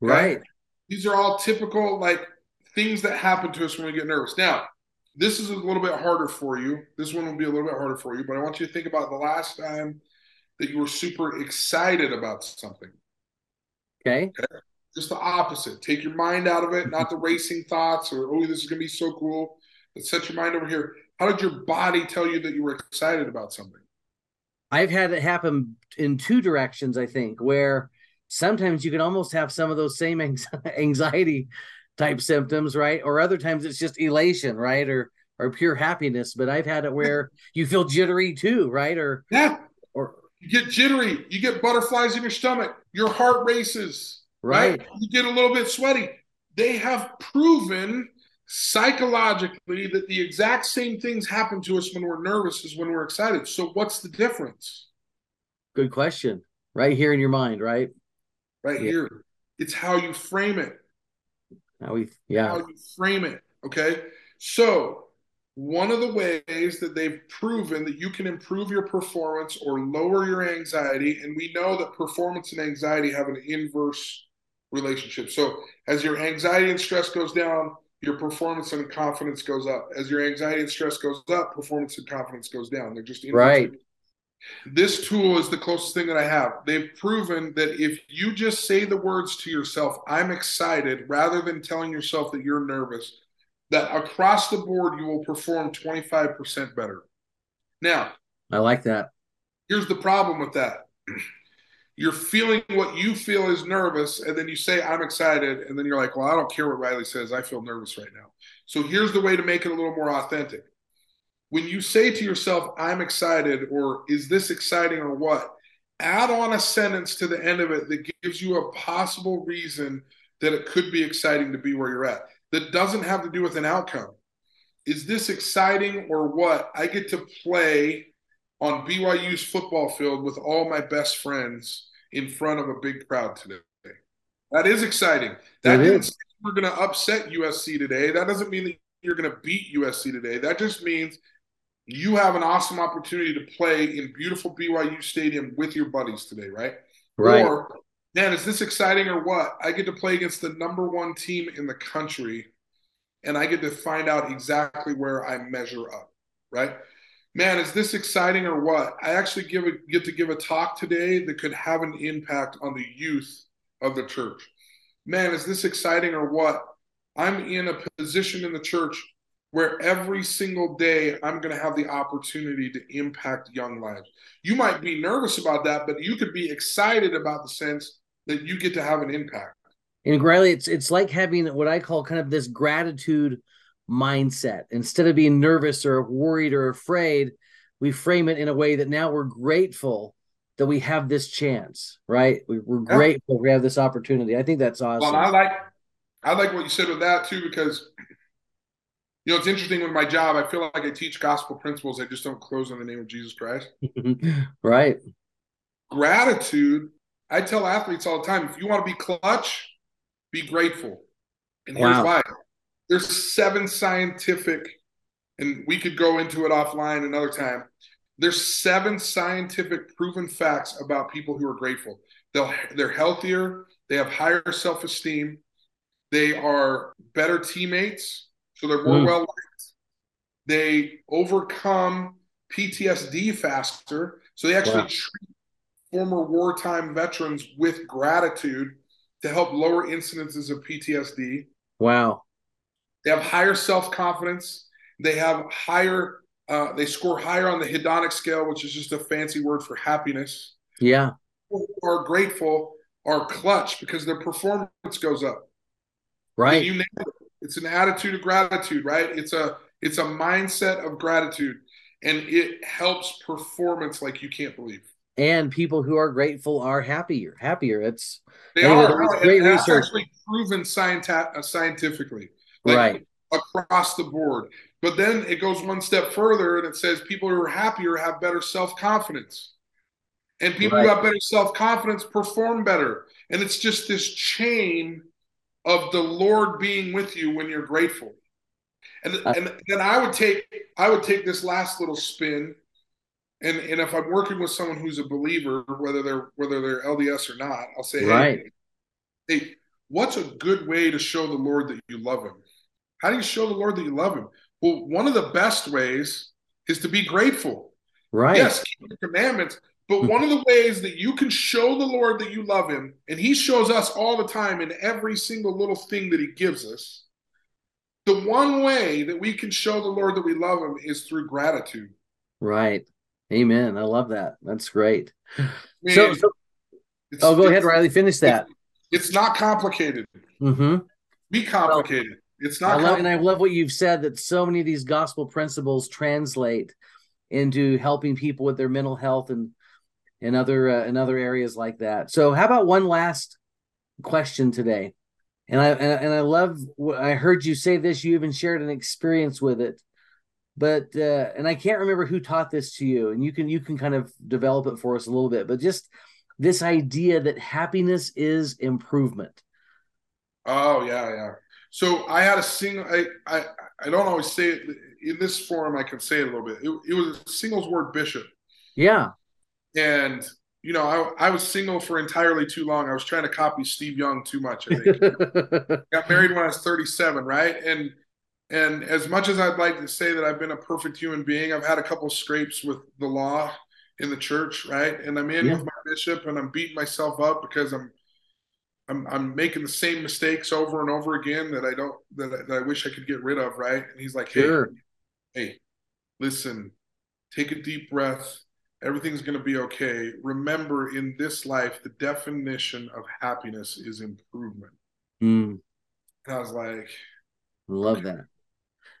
Right.
These are all typical like things that happen to us when we get nervous. Now, this is a little bit harder for you. This one will be a little bit harder for you, but I want you to think about the last time that you were super excited about something.
Okay. okay.
Just the opposite. Take your mind out of it, not the racing thoughts or, oh, this is going to be so cool. But set your mind over here. How did your body tell you that you were excited about something?
I've had it happen in two directions, I think, where sometimes you can almost have some of those same [laughs] anxiety type symptoms, right? Or other times it's just elation, right? Or or pure happiness. But I've had it where [laughs] you feel jittery too, right? Or
yeah, or you get jittery, you get butterflies in your stomach, your heart races,
right? right?
You get a little bit sweaty. They have proven psychologically that the exact same things happen to us when we're nervous as when we're excited. So what's the difference?
Good question. Right here in your mind, right?
Right yeah. here. It's how you frame it.
How we yeah.
How you frame it. Okay. So one of the ways that they've proven that you can improve your performance or lower your anxiety, and we know that performance and anxiety have an inverse relationship. So as your anxiety and stress goes down, your performance and confidence goes up. As your anxiety and stress goes up, performance and confidence goes down. They're just
right.
This tool is the closest thing that I have. They've proven that if you just say the words to yourself, I'm excited, rather than telling yourself that you're nervous, that across the board you will perform 25% better. Now,
I like that.
Here's the problem with that [clears throat] you're feeling what you feel is nervous, and then you say, I'm excited, and then you're like, Well, I don't care what Riley says. I feel nervous right now. So here's the way to make it a little more authentic. When you say to yourself, I'm excited, or is this exciting, or what? Add on a sentence to the end of it that gives you a possible reason that it could be exciting to be where you're at. That doesn't have to do with an outcome. Is this exciting or what? I get to play on BYU's football field with all my best friends in front of a big crowd today. That is exciting. That didn't is. we're going to upset USC today. That doesn't mean that you're going to beat USC today. That just means you have an awesome opportunity to play in beautiful BYU Stadium with your buddies today, right?
Right.
Or, man, is this exciting or what? I get to play against the number one team in the country, and I get to find out exactly where I measure up, right? man, is this exciting or what? I actually give a, get to give a talk today that could have an impact on the youth of the church. Man, is this exciting or what? I'm in a position in the church where every single day I'm going to have the opportunity to impact young lives. You might be nervous about that, but you could be excited about the sense that you get to have an impact.
And Riley, it's it's like having what I call kind of this gratitude mindset. Instead of being nervous or worried or afraid, we frame it in a way that now we're grateful that we have this chance, right? We, are yeah. grateful we have this opportunity. I think that's awesome.
Well, I like I like what you said with that too, because you know it's interesting with my job. I feel like I teach gospel principles. I just don't close in the name of Jesus Christ. [laughs]
right.
Gratitude. I tell athletes all the time: if you want to be clutch, be grateful. And here's why: there's seven scientific, and we could go into it offline another time. There's seven scientific proven facts about people who are grateful. They'll they're healthier, they have higher self-esteem, they are better teammates, so they're more mm. well liked. They overcome PTSD faster, so they actually wow. treat former wartime veterans with gratitude to help lower incidences of PTSD.
Wow.
They have higher self confidence. They have higher. Uh, they score higher on the hedonic scale, which is just a fancy word for happiness.
Yeah.
People who are grateful are clutch because their performance goes up.
Right.
It. It's an attitude of gratitude, right? It's a it's a mindset of gratitude. and it helps performance like you can't believe.
And people who are grateful are happier. Happier. It's
they are great research. actually proven scienti- uh, scientifically,
like right
across the board. But then it goes one step further and it says people who are happier have better self confidence. And people right. who have better self confidence perform better. And it's just this chain of the Lord being with you when you're grateful. And, uh, and then I would take I would take this last little spin. And, and if I'm working with someone who's a believer, whether they're whether they're LDS or not, I'll say,
right.
hey, hey, what's a good way to show the Lord that you love him? How do you show the Lord that you love him? Well, one of the best ways is to be grateful.
Right.
Yes, keep the commandments. But one of the ways that you can show the Lord that you love him, and he shows us all the time in every single little thing that he gives us, the one way that we can show the Lord that we love him is through gratitude.
Right. Amen. I love that. That's great. [sighs] Man, so, so oh, go ahead, Riley. Finish that.
It's not complicated.
Mm-hmm.
Be complicated. Well, it's not.
I love, and I love what you've said that so many of these gospel principles translate into helping people with their mental health and and other uh, in other areas like that. So, how about one last question today? And I and, and I love I heard you say this. You even shared an experience with it, but uh, and I can't remember who taught this to you. And you can you can kind of develop it for us a little bit. But just this idea that happiness is improvement.
Oh yeah, yeah. So I had a single. I I I don't always say it in this forum. I can say it a little bit. It, it was a singles ward bishop.
Yeah.
And you know, I I was single for entirely too long. I was trying to copy Steve Young too much. I think. [laughs] Got married when I was 37, right? And and as much as I'd like to say that I've been a perfect human being, I've had a couple scrapes with the law in the church, right? And I'm in yeah. with my bishop, and I'm beating myself up because I'm I'm, I'm making the same mistakes over and over again that I don't that I, that I wish I could get rid of, right? And he's like, hey, sure. hey, listen, take a deep breath. Everything's going to be okay. Remember, in this life, the definition of happiness is improvement.
Mm.
And I was like,
love that.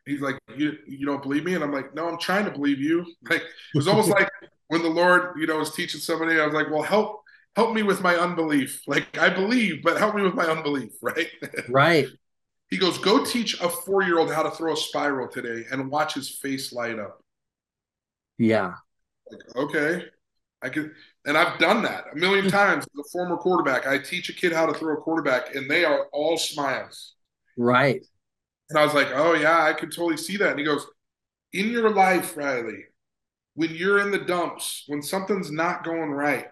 He's like, you you don't believe me, and I'm like, no, I'm trying to believe you. [laughs] Like it was almost like when the Lord, you know, was teaching somebody, I was like, well, help help me with my unbelief. Like I believe, but help me with my unbelief, [laughs] right?
Right.
he goes, go teach a four year old how to throw a spiral today and watch his face light up.
Yeah.
Like, okay. I can and I've done that a million [laughs] times as a former quarterback. I teach a kid how to throw a quarterback and they are all smiles.
Right.
And I was like, oh yeah, I could totally see that. And he goes, in your life, Riley, when you're in the dumps, when something's not going right,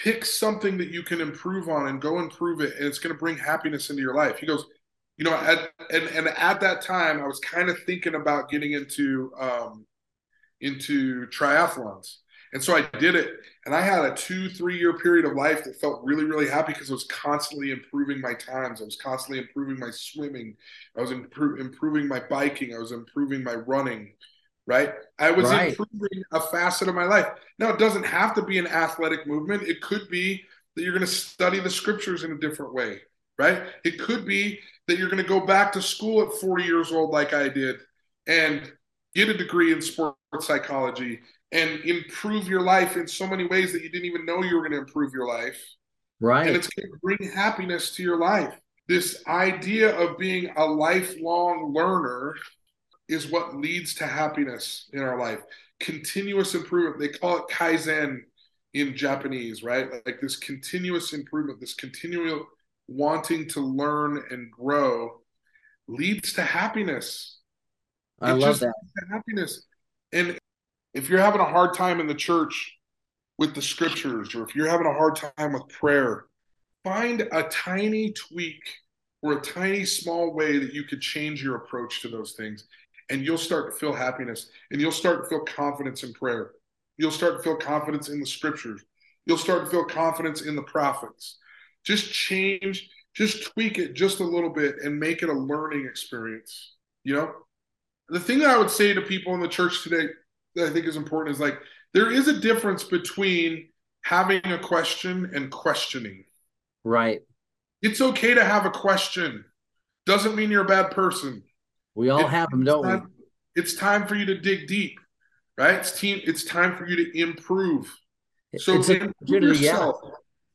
pick something that you can improve on and go improve it and it's going to bring happiness into your life he goes you know at, and and at that time i was kind of thinking about getting into um into triathlons and so i did it and i had a two three year period of life that felt really really happy because i was constantly improving my times i was constantly improving my swimming i was impro- improving my biking i was improving my running right? I was right. improving a facet of my life. Now, it doesn't have to be an athletic movement. It could be that you're going to study the scriptures in a different way, right? It could be that you're going to go back to school at 40 years old, like I did, and get a degree in sports psychology and improve your life in so many ways that you didn't even know you were going to improve your life.
Right.
And it's going to bring happiness to your life. This idea of being a lifelong learner is what leads to happiness in our life. Continuous improvement. They call it kaizen in Japanese, right? Like this continuous improvement, this continual wanting to learn and grow leads to happiness.
I it love that.
happiness. And if you're having a hard time in the church with the scriptures, or if you're having a hard time with prayer, find a tiny tweak or a tiny small way that you could change your approach to those things and you'll start to feel happiness and you'll start to feel confidence in prayer. You'll start to feel confidence in the scriptures. You'll start to feel confidence in the prophets. Just change, just tweak it just a little bit and make it a learning experience. You know, the thing that I would say to people in the church today that I think is important is like there is a difference between having a question and questioning.
Right.
It's okay to have a question. Doesn't mean you're a bad person.
We all have them, don't
time,
we?
It's time for you to dig deep, right? It's team. It's time for you to improve. So
It's
improve
opportunity, yeah.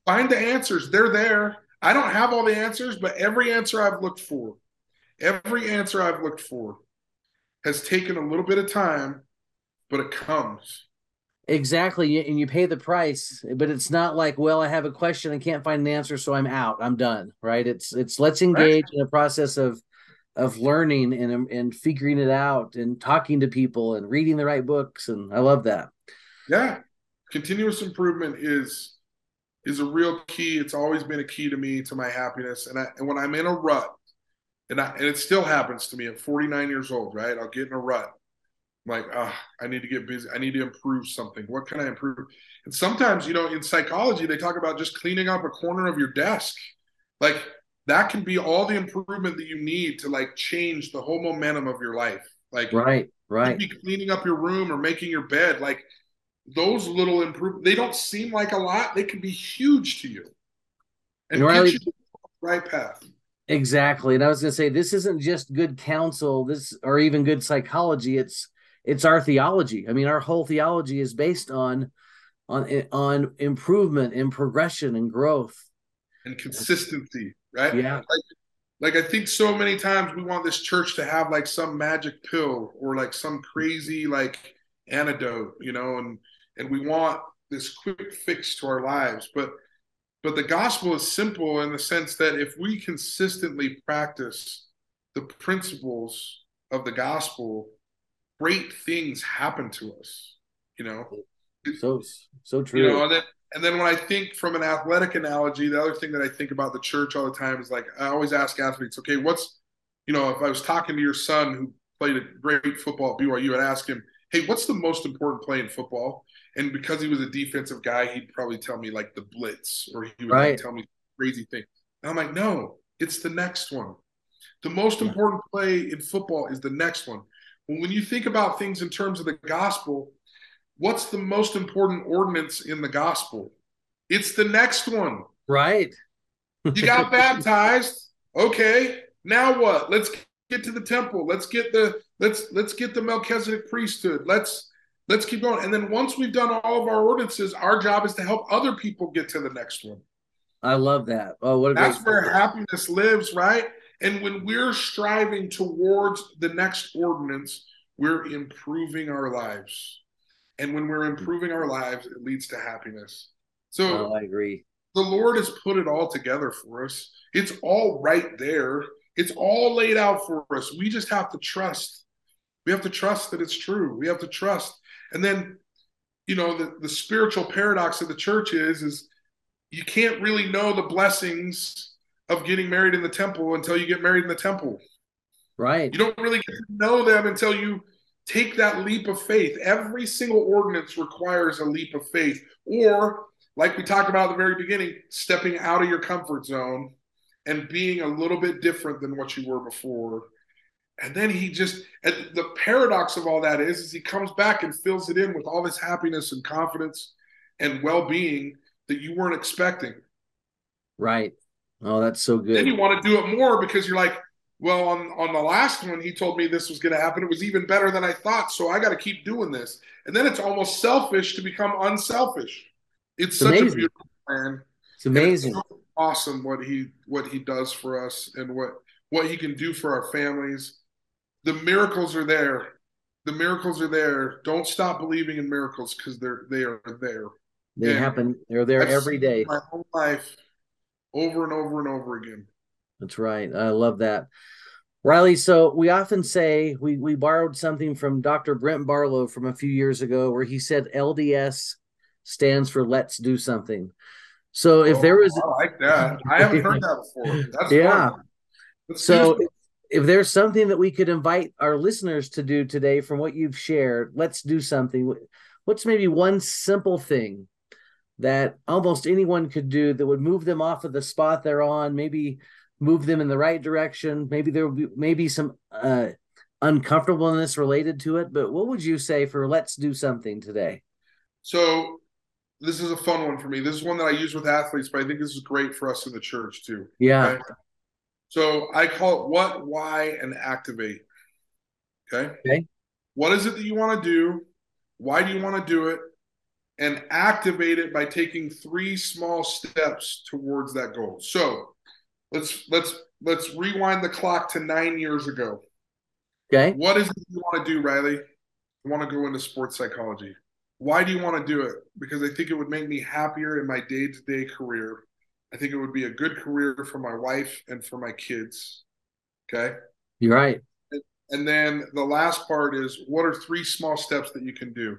Find the answers. They're there. I don't have all the answers, but every answer I've looked for, every answer I've looked for, has taken a little bit of time, but it comes.
Exactly, and you pay the price, but it's not like, well, I have a question, I can't find an answer, so I'm out, I'm done, right? It's it's let's engage in a process of of learning and and figuring it out and talking to people and reading the right books, and I love that.
Yeah, continuous improvement is is a real key. It's always been a key to me to my happiness, and I and when I'm in a rut, and I and it still happens to me at 49 years old, right? I'll get in a rut. I'm like, ah, I need to get busy. I need to improve something. What can I improve? And sometimes, you know, in psychology, they talk about just cleaning up a corner of your desk. Like that can be all the improvement that you need to like change the whole momentum of your life. Like
Right, right.
be cleaning up your room or making your bed. Like those little improvements, they don't seem like a lot. They can be huge to you and
And
get
Riley-
you to the right path.
Exactly. And I was going to say this isn't just good counsel, this or even good psychology, it's it's our theology. I mean, our whole theology is based on on eh, on improvement and progression and growth.
and consistency, right?
Yeah.
Like I think so many times we want this church to have like some magic pill or like some crazy like antidote, you know, and and we want this quick fix to our lives, but but the gospel is simple in the sense that if we consistently practice the principles of the gospel, great things happen to us, you know.
So so true.
You know, and then and then when I think from an athletic analogy, the other thing that I think about the church all the time is like I always ask athletes, okay, what's you know, if I was talking to your son who played a great football at BYU, I'd ask him, hey, what's the most important play in football? And because he was a defensive guy, he'd probably tell me like the blitz, or he would like, tell me crazy thing. And I'm like, no, it's the next one. The most
Yeah.
important play in football is the next one. When you think about things in terms of the gospel, what's the most important ordinance in the gospel? It's the next one.
right.
You got [laughs] baptized. Okay. Now what? Let's get to the temple. Let's get the let's let's get the Melchizedek priesthood. Let's let's keep going. And then once we've done all of our ordinances, our job is to help other people get to the next one.
I love that. Oh, what a
That's where happiness lives, right? And when we're striving towards the next ordinance, we're improving our lives. And when we're improving our lives, it leads to happiness. So
Oh, I agree.
the Lord has put it all together for us. It's all right there. It's all laid out for us. We just have to trust. We have to trust that it's true. We have to trust. And then, you know, the, the spiritual paradox of the church is, is you can't really know the blessings of getting married in the temple until you get married in the temple.
Right.
You don't really get to know them until you take that leap of faith. Every single ordinance requires a leap of faith. Or, like we talked about at the very beginning, stepping out of your comfort zone and being a little bit different than what you were before. And then he just, and the paradox of all that is, is he comes back and fills it in with all this happiness and confidence and well being that you weren't expecting.
Right. Oh, that's so good.
Then you want to do it more because you're like, well, on on the last one, he told me this was going to happen. It was even better than I thought, so I got to keep doing this. And then it's almost selfish to become unselfish. It's,
It's
such a
amazing.
beautiful plan.
It's
it's
amazing.
so awesome what he what he does for us and what what he can do for our families. The miracles are there. The miracles are there. Don't stop believing in miracles because they're they are there.
They
Yeah.
happen. They're there
I've
every day.
My whole life, over and over and over again.
That's right. I love that. Riley, so we often say we we borrowed something from Dr. Brent Barlow from a few years ago where he said LDS stands for let's do something. So if
Oh,
there was
I like that. I haven't heard that before. That's [laughs]
Yeah. so. If there's something that we could invite our listeners to do today from what you've shared, let's do something. What's maybe one simple thing that almost anyone could do that would move them off of the spot they're on, maybe move them in the right direction. Maybe there will be maybe some uh, uncomfortableness related to it. But what would you say for let's do something today?
So this is a fun one for me. This is one that I use with athletes, but I think this is great for us in the church too.
Yeah.
Okay? So I call it what, why, and activate. Okay.
Okay.
What is it that you want to do? Why do you want to do it? And activate it by taking three small steps towards that goal. So let's let's let's rewind the clock to nine years ago.
Okay.
What is it you want to do, Riley? I want to go into sports psychology. Why do you want to do it? Because I think it would make me happier in my day to day career. I think it would be a good career for my wife and for my kids. Okay.
You're right.
And then the last part is what are three small steps that you can do?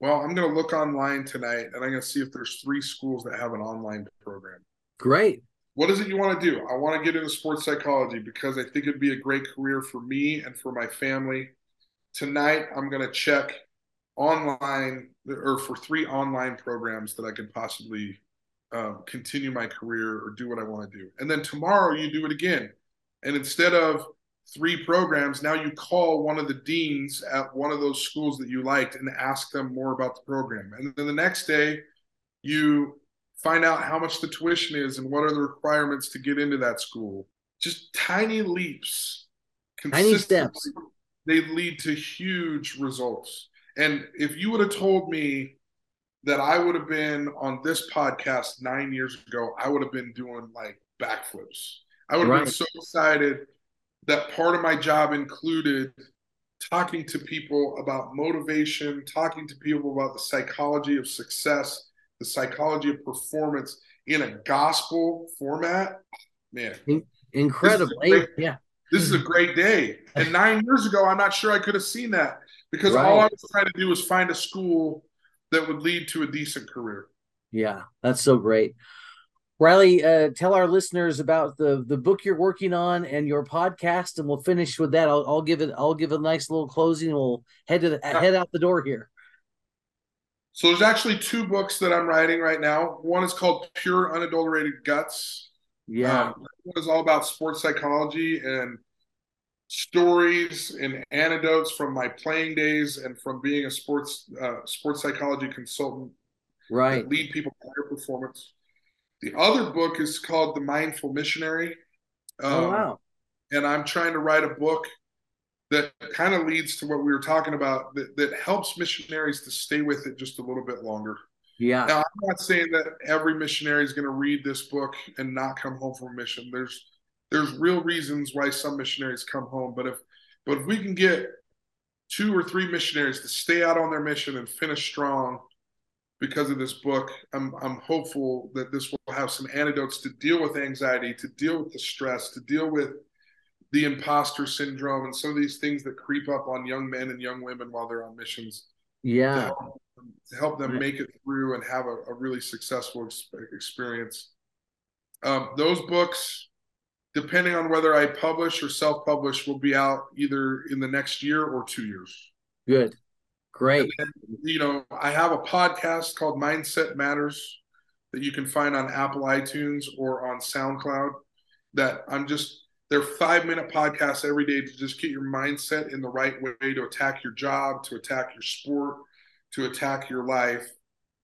Well, I'm going to look online tonight and I'm going to see if there's three schools that have an online program.
Great.
What is it you want to do? I want to get into sports psychology because I think it'd be a great career for me and for my family. Tonight, I'm going to check online or for three online programs that I can possibly um, continue my career or do what I want to do. And then tomorrow, you do it again. And instead of three programs, now you call one of the deans at one of those schools that you liked and ask them more about the program. And then the next day, you find out how much the tuition is and what are the requirements to get into that school. Just tiny leaps,
tiny steps.
They lead to huge results. And if you would have told me that I would have been on this podcast nine years ago, I would have been doing like backflips. I would have right. been so excited that part of my job included talking to people about motivation, talking to people about the psychology of success, the psychology of performance in a gospel format. Man,
incredible.
Great, yeah. This is a mm-hmm. great day. And nine years ago, I'm not sure I could have seen that because right. all I was trying to do was find a school that would lead to a decent career.
Yeah, that's so great. Riley, uh, tell our listeners about the the book you're working on and your podcast, and we'll finish with that. I'll, I'll give it. I'll give a nice little closing. And we'll head to the, yeah. head out the door here.
So there's actually two books that I'm writing right now. One is called Pure Unadulterated Guts.
Yeah, um,
one is all about sports psychology and stories and anecdotes from my playing days and from being a sports uh, sports psychology consultant.
Right,
lead people to higher performance. The other book is called The Mindful Missionary.
Oh, um, oh, wow.
And I'm trying to write a book that kind of leads to what we were talking about that, that helps missionaries to stay with it just a little bit longer.
Yeah.
Now, I'm not saying that every missionary is going to read this book and not come home from a mission. There's there's real reasons why some missionaries come home, but if but if we can get two or three missionaries to stay out on their mission and finish strong, because of this book, I'm, I'm hopeful that this will have some antidotes to deal with anxiety, to deal with the stress, to deal with the imposter syndrome and some of these things that creep up on young men and young women while they're on missions.
Yeah.
To help, to help them make it through and have a, a really successful ex- experience. Um, those books, depending on whether I publish or self publish, will be out either in the next year or two years.
Good. Great.
Then, you know, I have a podcast called Mindset Matters that you can find on Apple iTunes or on SoundCloud. That I'm just they're five minute podcasts every day to just get your mindset in the right way to attack your job, to attack your sport, to attack your life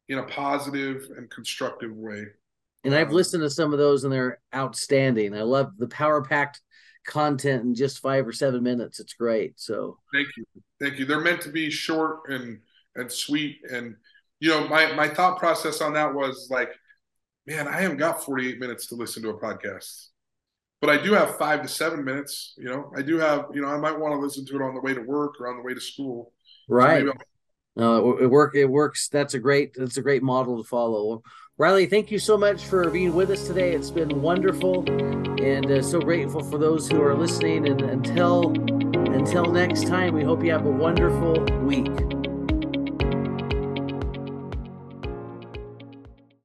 in a positive and constructive way.
And I've listened to some of those and they're outstanding. I love the power packed content in just five or seven minutes. It's great. So
thank you, thank you. They're meant to be short and and sweet. And you know, my my thought process on that was like, man, I haven't got 48 minutes to listen to a podcast, but I do have five to seven minutes. You know, I do have. You know, I might want to listen to it on the way to work or on the way to school.
Right. So no, it, it work. It works. That's a great. That's a great model to follow. Riley, thank you so much for being with us today. It's been wonderful, and uh, so grateful for those who are listening. And until until next time, we hope you have a wonderful week.